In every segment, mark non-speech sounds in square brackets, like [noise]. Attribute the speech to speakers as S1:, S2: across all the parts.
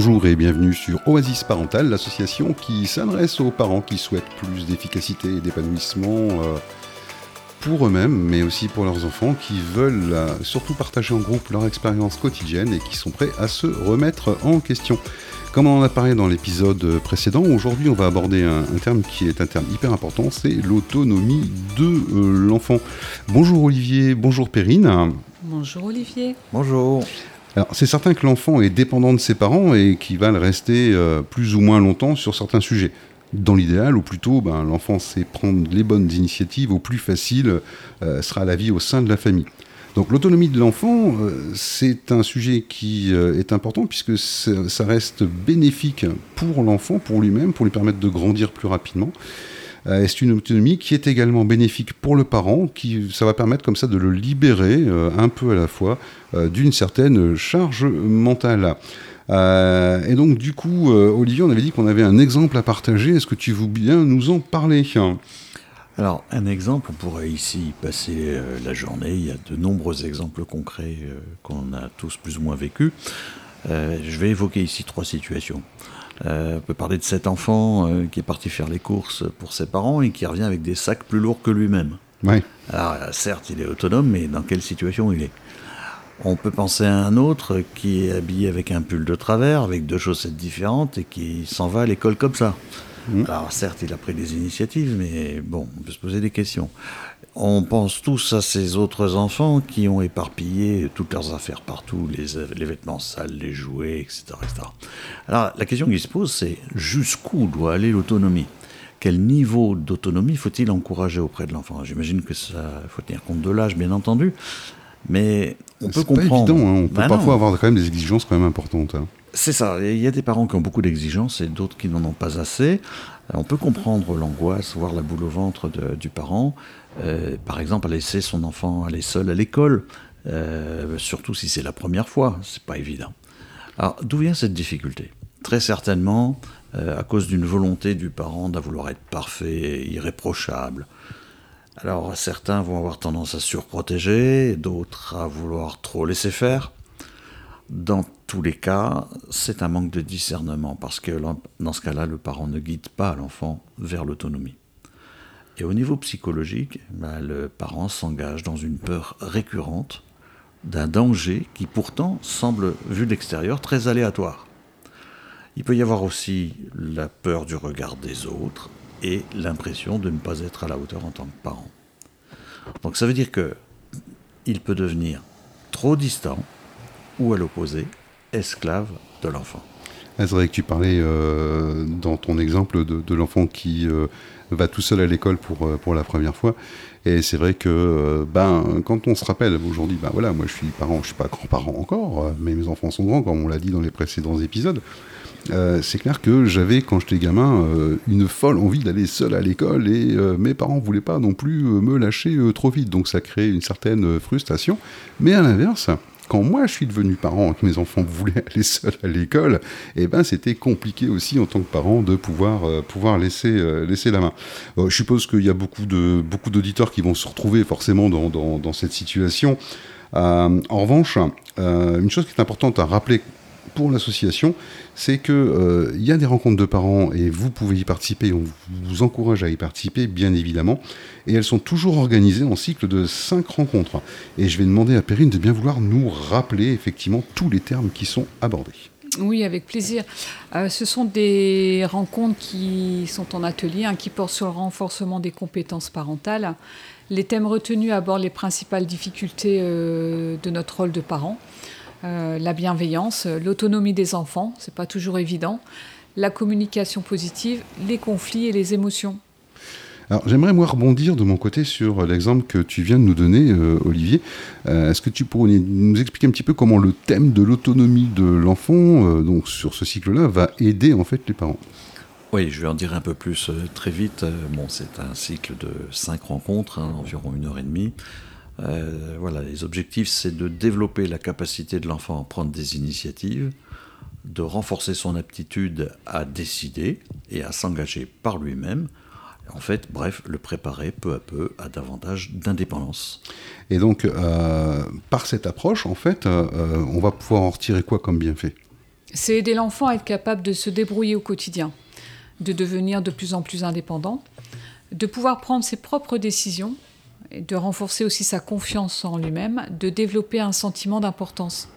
S1: Bonjour et bienvenue sur Oasis Parental, l'association qui s'adresse aux parents qui souhaitent plus d'efficacité et d'épanouissement euh, pour eux-mêmes, mais aussi pour leurs enfants qui veulent euh, surtout partager en groupe leur expérience quotidienne et qui sont prêts à se remettre en question. Comme on en a parlé dans l'épisode précédent, aujourd'hui on va aborder un, terme qui est un terme hyper important, c'est l'autonomie de euh, l'enfant. Bonjour Olivier, bonjour Perrine.
S2: Bonjour Olivier.
S3: Bonjour.
S1: Alors, c'est certain que l'enfant est dépendant de ses parents et qu'il va le rester euh, plus ou moins longtemps sur certains sujets. Dans l'idéal, ou plutôt, ben, l'enfant sait prendre les bonnes initiatives, au plus facile euh, sera la vie au sein de la famille. Donc l'autonomie de l'enfant, euh, c'est un sujet qui est important puisque ça reste bénéfique pour l'enfant, pour lui-même, pour lui permettre de grandir plus rapidement. Euh, c'est une autonomie qui est également bénéfique pour le parent, qui ça va permettre comme ça de le libérer euh, un peu à la fois euh, d'une certaine charge mentale. et donc du coup, Olivier, on avait dit qu'on avait un exemple à partager. Est-ce que tu veux bien nous en parler?
S3: Alors, un exemple, on pourrait ici passer la journée. Il y a de nombreux exemples concrets qu'on a tous plus ou moins vécus. je vais évoquer ici trois situations. Euh, on peut parler de cet enfant euh, qui est parti faire les courses pour ses parents et qui revient avec des sacs plus lourds que lui-même.
S1: Oui.
S3: Alors, euh, certes, il est autonome, mais dans quelle situation il est? On peut penser à un autre qui est habillé avec un pull de travers, avec deux chaussettes différentes et qui s'en va à l'école comme ça. Mmh. Alors, certes, il a pris des initiatives, mais bon, on peut se poser des questions on pense tous à ces autres enfants qui ont éparpillé toutes leurs affaires partout, les, vêtements sales, les jouets, etc., Alors la question qui se pose, c'est jusqu'où doit aller l'autonomie? Quel niveau d'autonomie faut-il encourager auprès de l'enfant? J'imagine que ça faut tenir compte de l'âge, bien entendu, mais on peut comprendre.
S1: Pas évident, hein. on peut bah parfois avoir quand même des exigences quand même importantes. Hein.
S3: C'est ça. Il y a des parents qui ont beaucoup d'exigences et d'autres qui n'en ont pas assez. On peut comprendre l'angoisse, voir la boule au ventre du parent. Euh, par exemple, à laisser son enfant aller seul à l'école, euh, surtout si c'est la première fois, c'est pas évident. Alors, d'où vient cette difficulté? Très certainement euh, à cause d'une volonté du parent de vouloir être parfait, irréprochable. Alors, certains vont avoir tendance à surprotéger, d'autres à vouloir trop laisser faire. Tous les cas, c'est un manque de discernement, parce que dans ce cas-là, le parent ne guide pas l'enfant vers l'autonomie. Et au niveau psychologique, bah, le parent s'engage dans une peur récurrente d'un danger qui pourtant semble, vu de l'extérieur, très aléatoire. Il peut y avoir aussi la peur du regard des autres et l'impression de ne pas être à la hauteur en tant que parent. Donc ça veut dire que il peut devenir trop distant ou à l'opposé, esclave de l'enfant.
S1: C'est vrai que tu parlais euh, dans ton exemple de, l'enfant qui euh, va tout seul à l'école pour, euh, pour la première fois. Et c'est vrai que ben, quand on se rappelle aujourd'hui, ben voilà, moi je suis parent, je suis pas grand-parent encore, mais mes enfants sont grands, comme on l'a dit dans les précédents épisodes. c'est clair que j'avais, quand j'étais gamin, une folle envie d'aller seul à l'école et mes parents voulaient pas non plus me lâcher trop vite. Donc ça crée une certaine frustration. Mais à l'inverse, quand moi je suis devenu parent et que mes enfants [laughs] voulaient aller seuls à l'école, eh ben c'était compliqué aussi en tant que parent de pouvoir euh, pouvoir laisser euh, laisser la main. Euh, je suppose qu'il y a beaucoup de beaucoup d'auditeurs qui vont se retrouver forcément dans, dans, dans cette situation. en revanche, une chose qui est importante à rappeler pour l'association, c'est qu'il euh, y a des rencontres de parents et vous pouvez y participer, on vous encourage à y participer, bien évidemment. Et elles sont toujours organisées en cycle de cinq rencontres. Et je vais demander à Perrine de bien vouloir nous rappeler effectivement tous les termes qui sont abordés.
S2: Oui, avec plaisir. Euh, ce sont des rencontres qui sont en atelier, hein, qui portent sur le renforcement des compétences parentales. Les thèmes retenus abordent les principales difficultés euh, de notre rôle de parent. Euh, la bienveillance, l'autonomie des enfants, c'est pas toujours évident, la communication positive, les conflits et les émotions.
S1: Alors j'aimerais moi rebondir de mon côté sur l'exemple que tu viens de nous donner, euh, Olivier. Euh, est-ce que tu pourrais nous expliquer un petit peu comment le thème de l'autonomie de l'enfant, donc sur ce cycle-là, va aider en fait les parents?
S3: Oui, je vais en dire un peu plus très vite. Bon, c'est un cycle de cinq rencontres, hein, environ une heure et demie. Euh, voilà, les objectifs, c'est de développer la capacité de l'enfant à prendre des initiatives, de renforcer son aptitude à décider et à s'engager par lui-même. En fait, bref, le préparer peu à peu à davantage d'indépendance.
S1: Et donc, euh, par cette approche, en fait, euh, on va pouvoir en retirer quoi comme bienfait?
S2: C'est aider l'enfant à être capable de se débrouiller au quotidien, de devenir de plus en plus indépendant, de pouvoir prendre ses propres décisions, et de renforcer aussi sa confiance en lui-même, de développer un sentiment d'importance.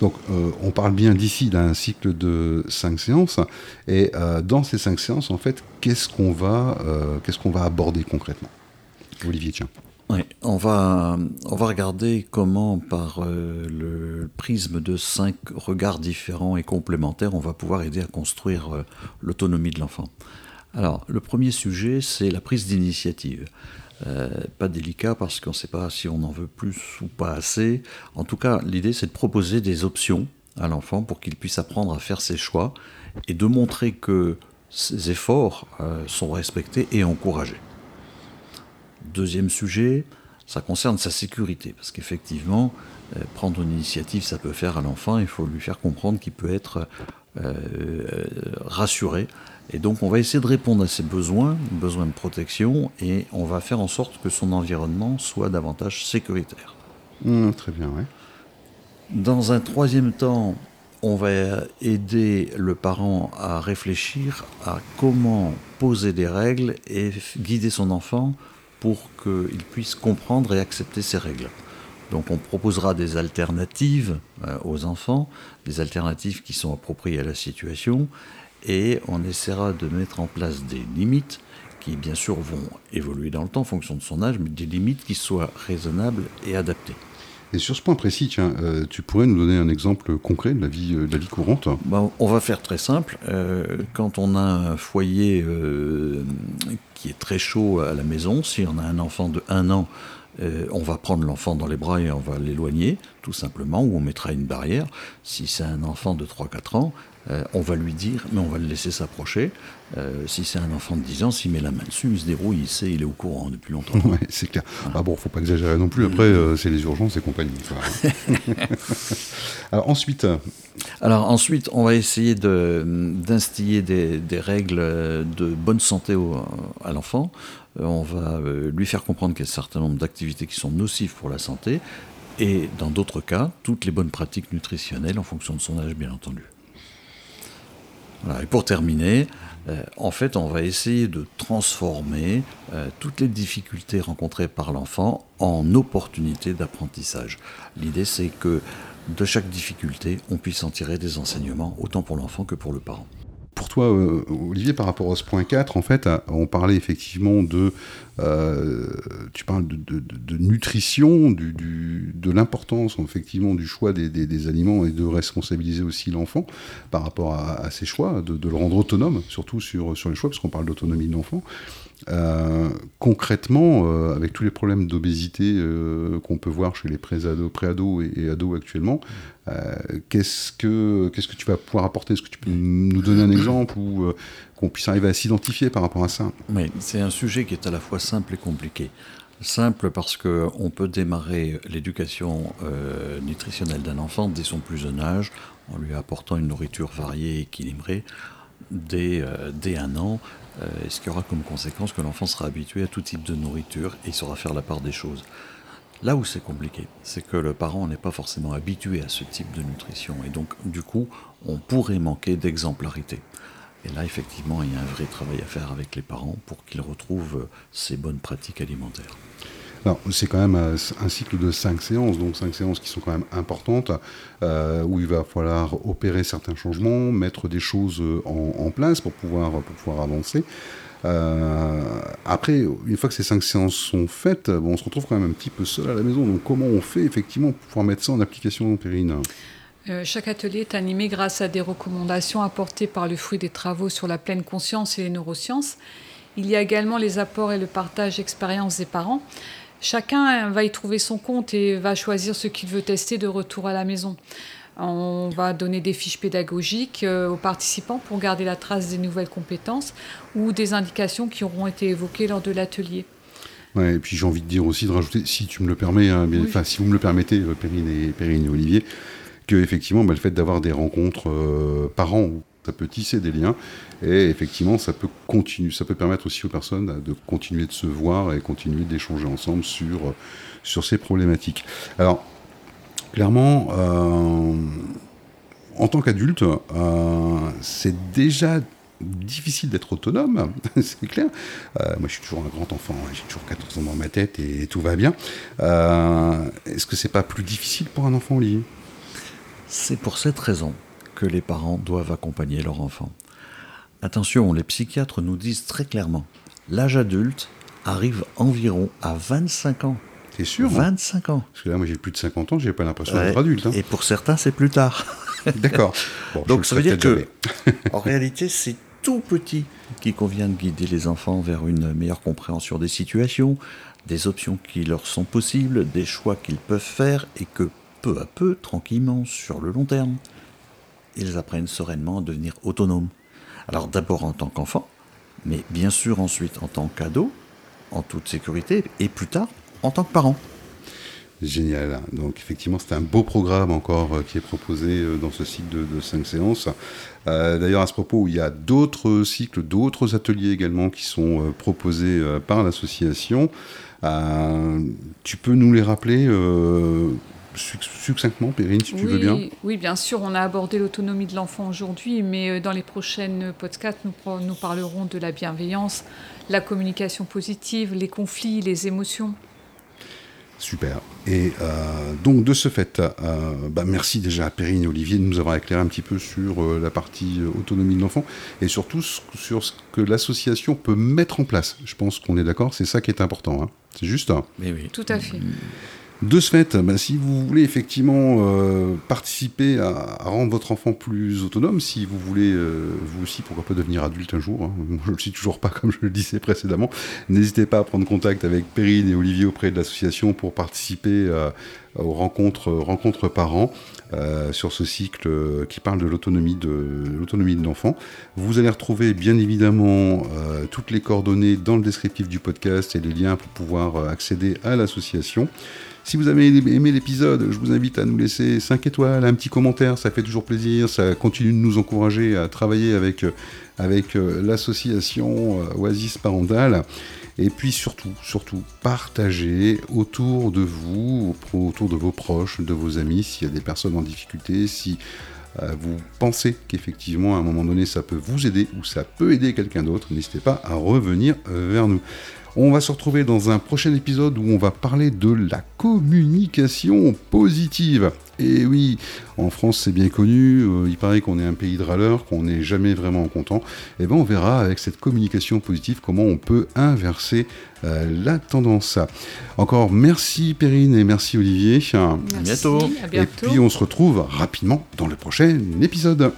S1: Donc, euh, on parle bien d'ici d'un cycle de cinq séances. Et euh, dans ces cinq séances, en fait, qu'est-ce qu'on va, euh, qu'est-ce qu'on va aborder concrètement? Olivier, tiens.
S3: Oui, on va, on va regarder comment, par le prisme de cinq regards différents et complémentaires, on va pouvoir aider à construire l'autonomie de l'enfant. Alors, le premier sujet, c'est la prise d'initiative. Euh, pas délicat parce qu'on ne sait pas si on en veut plus ou pas assez. En tout cas, l'idée c'est de proposer des options à l'enfant pour qu'il puisse apprendre à faire ses choix et de montrer que ses efforts euh, sont respectés et encouragés. Deuxième sujet, ça concerne sa sécurité parce qu'effectivement, euh, prendre une initiative, ça peut faire à l'enfant, il faut lui faire comprendre qu'il peut être rassuré et donc on va essayer de répondre à ses besoins, besoins de protection, et on va faire en sorte que son environnement soit davantage sécuritaire.
S1: Mmh, très bien, oui.
S3: Dans un troisième temps, on va aider le parent à réfléchir à comment poser des règles et guider son enfant pour qu'il puisse comprendre et accepter ces règles. Donc on proposera des alternatives euh, aux enfants, des alternatives qui sont appropriées à la situation, et on essaiera de mettre en place des limites qui bien sûr vont évoluer dans le temps en fonction de son âge, mais des limites qui soient raisonnables et adaptées.
S1: Et sur ce point précis, tiens, euh, tu pourrais nous donner un exemple concret de la vie, euh, de la vie courante?
S3: Ben, On va faire très simple. Euh, quand on a un foyer qui est très chaud à la maison, si on a un enfant de 1 an, on va prendre l'enfant dans les bras et on va l'éloigner, tout simplement, ou on mettra une barrière. Si c'est un enfant de 3-4 ans, euh, on va lui dire, mais on va le laisser s'approcher. Euh, si c'est un enfant de 10 ans, s'il met la main dessus, il se débrouille, il sait, il est au courant depuis longtemps. [laughs]
S1: Oui, c'est clair. Ah bon, faut pas exagérer non plus. Après, euh, c'est les urgences et compagnie. [laughs] Alors ensuite.
S3: Alors ensuite, on va essayer d'instiller des, des, règles de bonne santé à l'enfant. On va lui faire comprendre qu'il y a un certain nombre d'activités qui sont nocives pour la santé. Et dans d'autres cas, toutes les bonnes pratiques nutritionnelles en fonction de son âge, bien entendu et pour terminer, euh, en fait, on va essayer de transformer euh, toutes les difficultés rencontrées par l'enfant en opportunités d'apprentissage. L'idée, c'est que de chaque difficulté, on puisse en tirer des enseignements, autant pour l'enfant que pour le parent
S1: pour toi, euh, Olivier, par rapport à ce point 4, en fait, on parlait effectivement de. Euh, tu parles de, nutrition, de l'importance, effectivement, du choix des, aliments et de responsabiliser aussi l'enfant par rapport à, ses choix, de, le rendre autonome, surtout sur, sur les choix, parce qu'on parle d'autonomie de l'enfant. Euh, concrètement, avec tous les problèmes d'obésité qu'on peut voir chez les pré-ados, et, ados actuellement, qu'est-ce que qu'est-ce que tu vas pouvoir apporter? Est-ce que tu peux nous donner un exemple ou euh, qu'on puisse arriver à s'identifier par rapport à ça?
S3: Oui, c'est un sujet qui est à la fois simple et compliqué. Simple parce qu'on peut démarrer l'éducation euh, nutritionnelle d'un enfant dès son plus jeune âge en lui apportant une nourriture variée et équilibrée dès, euh, dès un an, ce qui aura comme conséquence que l'enfant sera habitué à tout type de nourriture et il saura faire la part des choses? Là où c'est compliqué, c'est que le parent n'est pas forcément habitué à ce type de nutrition et donc du coup on pourrait manquer d'exemplarité. Et là effectivement il y a un vrai travail à faire avec les parents pour qu'ils retrouvent ces bonnes pratiques alimentaires.
S1: C'est quand même un cycle de cinq séances, donc cinq séances qui sont quand même importantes, euh, où il va falloir opérer certains changements, mettre des choses en, place pour pouvoir, pour pouvoir avancer. Euh, après, une fois que ces cinq séances sont faites, bon, on se retrouve quand même un petit peu seul à la maison. Donc, comment on fait effectivement pour pouvoir mettre ça en application, Périne
S2: euh, chaque atelier est animé grâce à des recommandations apportées par le fruit des travaux sur la pleine conscience et les neurosciences. Il y a également les apports et le partage d'expériences des parents. Chacun va y trouver son compte et va choisir ce qu'il veut tester de retour à la maison. On va donner des fiches pédagogiques euh, aux participants pour garder la trace des nouvelles compétences ou des indications qui auront été évoquées lors de l'atelier.
S1: Ouais, et puis j'ai envie de dire aussi, de rajouter, si tu me le permets, hein, si vous me le permettez, euh, Perrine et, Perrine et Olivier, que effectivement, bah, le fait d'avoir des rencontres euh, parents, ça peut tisser des liens, et effectivement, ça peut continuer, ça peut permettre aussi aux personnes de continuer de se voir et continuer d'échanger ensemble sur, sur ces problématiques. Alors, clairement, euh, en tant qu'adulte, c'est déjà difficile d'être autonome, [laughs] c'est clair. moi, je suis toujours un grand enfant, hein. j'ai toujours 14 ans dans ma tête et tout va bien. Est-ce que c'est pas plus difficile pour un enfant, Olivier?
S3: C'est pour cette raison que les parents doivent accompagner leur enfant. Attention, les psychiatres nous disent très clairement, l'âge adulte arrive environ à 25 ans.
S1: C'est sûr
S3: 25 hein. ans.
S1: Parce que là, moi, j'ai plus de 50 ans, j'ai pas l'impression d'être adulte. Hein.
S3: Et pour certains, c'est plus tard. [laughs]
S1: D'accord.
S3: Donc ça veut dire que, [laughs] en réalité, c'est tout petit qui convient de guider les enfants vers une meilleure compréhension des situations, des options qui leur sont possibles, des choix qu'ils peuvent faire et que peu à peu, tranquillement, sur le long terme, ils apprennent sereinement à devenir autonomes. Alors d'abord en tant qu'enfant, mais bien sûr ensuite en tant qu'ado, en toute sécurité, et plus tard en tant que parent.
S1: Génial. Donc effectivement, c'est un beau programme encore euh, qui est proposé euh, dans ce cycle de, cinq séances. Euh, d'ailleurs, à ce propos, il y a d'autres cycles, d'autres ateliers également qui sont proposés par l'association. tu peux nous les rappeler succinctement, Périne, si tu veux bien.
S2: Oui, bien sûr, on a abordé l'autonomie de l'enfant aujourd'hui, mais euh, dans les prochaines podcasts, nous, nous parlerons de la bienveillance, la communication positive, les conflits, les émotions.
S1: Super. Et euh, donc de ce fait, euh, bah, merci déjà à Perrine et Olivier de nous avoir éclairé un petit peu sur la partie autonomie de l'enfant et surtout sur ce que l'association peut mettre en place. Je pense qu'on est d'accord, c'est ça qui est important. Hein. C'est juste.
S3: Mais oui.
S2: Tout à fait.
S1: De ce fait, bah, si vous voulez effectivement euh, participer à, rendre votre enfant plus autonome, si vous voulez euh, vous aussi pourquoi pas devenir adulte un jour, hein, [laughs] je ne le suis toujours pas comme je le disais précédemment, n'hésitez pas à prendre contact avec Perrine et Olivier auprès de l'association pour participer euh, aux rencontres, rencontres parents sur ce cycle qui parle de l'autonomie de l'enfant. Vous allez retrouver bien évidemment toutes les coordonnées dans le descriptif du podcast et les liens pour pouvoir accéder à l'association. Si vous avez aimé l'épisode, je vous invite à nous laisser 5 étoiles, un petit commentaire, ça fait toujours plaisir, ça continue de nous encourager à travailler avec, euh, avec euh, l'association euh, Oasis Parental. Et puis surtout, surtout, partagez autour de vous, autour de vos proches, de vos amis, s'il y a des personnes en difficulté, si vous pensez qu'effectivement à un moment donné ça peut vous aider ou ça peut aider quelqu'un d'autre, n'hésitez pas à revenir vers nous. On va se retrouver dans un prochain épisode où on va parler de la communication positive. Et oui, en France c'est bien connu, euh, il paraît qu'on est un pays de râleurs, qu'on n'est jamais vraiment content. Et eh bien on verra avec cette communication positive comment on peut inverser euh, la tendance. Encore merci Perrine et merci Olivier.
S2: À bientôt.
S1: Et puis on se retrouve rapidement dans le prochain épisode.